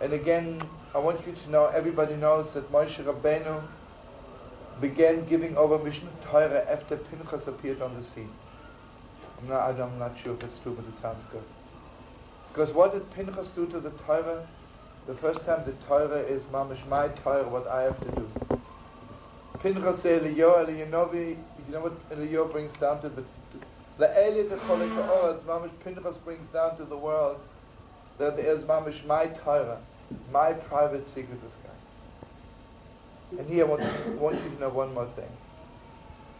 And again, I want you to know, everybody knows that Moshe Rabbeinu began giving over Mishnah Torah after Pinchas appeared on the scene. I'm not, I'm not sure if it's true, but it sounds good. Because what did Pinchas do to the Torah? The first time the Torah is mamish my Torah, what I have to do. Pinchas said, Eliyahu, Eliyahu, you know what Eliyahu brings down to the the Eli the Cholek mamish Pinchas brings down to the world that there is mamish my Torah my private secret with God. And here I want, want you to know one more thing.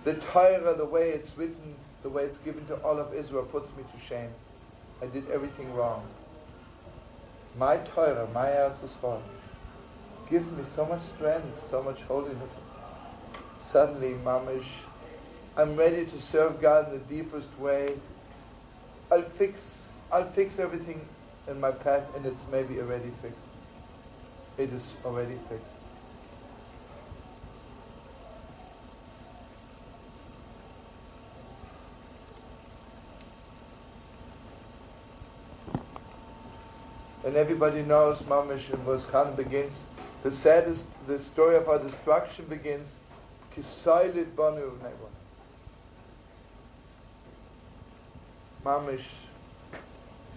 The Torah, the way it's written, the way it's given to all of Israel, puts me to shame. I did everything wrong. My Torah, my Eretz Yisrael, gives me so much strength, so much holiness. Suddenly, mamish, I'm ready to serve God in the deepest way. I'll fix, I'll fix everything in my path, and it's maybe already fixed it is already fixed. And everybody knows Mamish and Khan begins, the saddest, the story of our destruction begins, Kisailit Banu Mamish,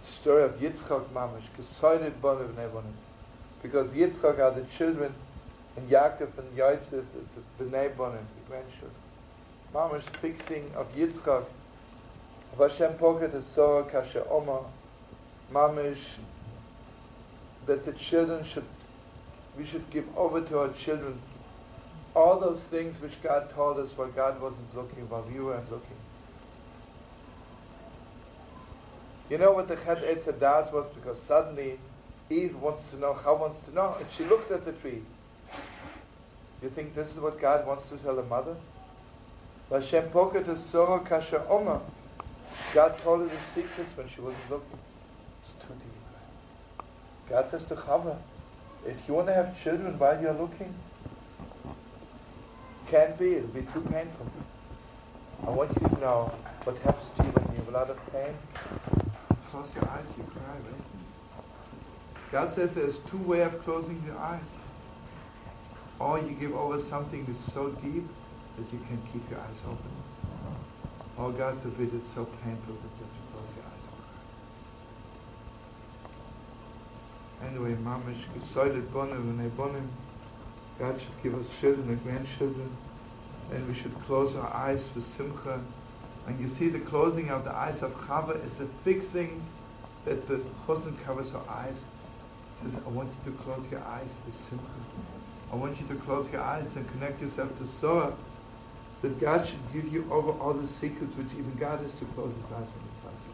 The story of Yitzchak Mamish, Kisailit Banu Nevonim because Yitzchak are the children, and Yaakov and Yosef is the Bnei Bonim, the grandchildren. Mama's fixing of Yitzchak, of Hashem pocket is Sorah Kasha Omar, Mamish, that the children should, we should give over to our children all those things which God told us while God wasn't looking, while we weren't looking. You know what the Chet Eitz Hadaas was? Because suddenly Eve wants to know, how wants to know, and she looks at the tree. You think this is what God wants to tell the mother? Hashem poket sora kasha. God told her the secrets when she wasn't looking. It's too deep. God says to Chava, if you want to have children while you're looking, can't be, it'll be too painful. I want you to know what happens to you when you have a lot of pain. Close your eyes, you cry, right? God says there's two ways of closing your eyes. Or you give over something that's so deep that you can keep your eyes open. Or God forbid it's so painful that you have to close your eyes and cry. Anyway, mamish gesoidet bonim and bonim. God should give us children and grandchildren, and we should close our eyes with simcha. And you see, the closing of the eyes of Chava is the fixing that the chosn covers her eyes says, I want you to close your eyes with simcha. I want you to close your eyes and connect yourself to Sorah. That God should give you over all the secrets which even God has to close his eyes when he tells you.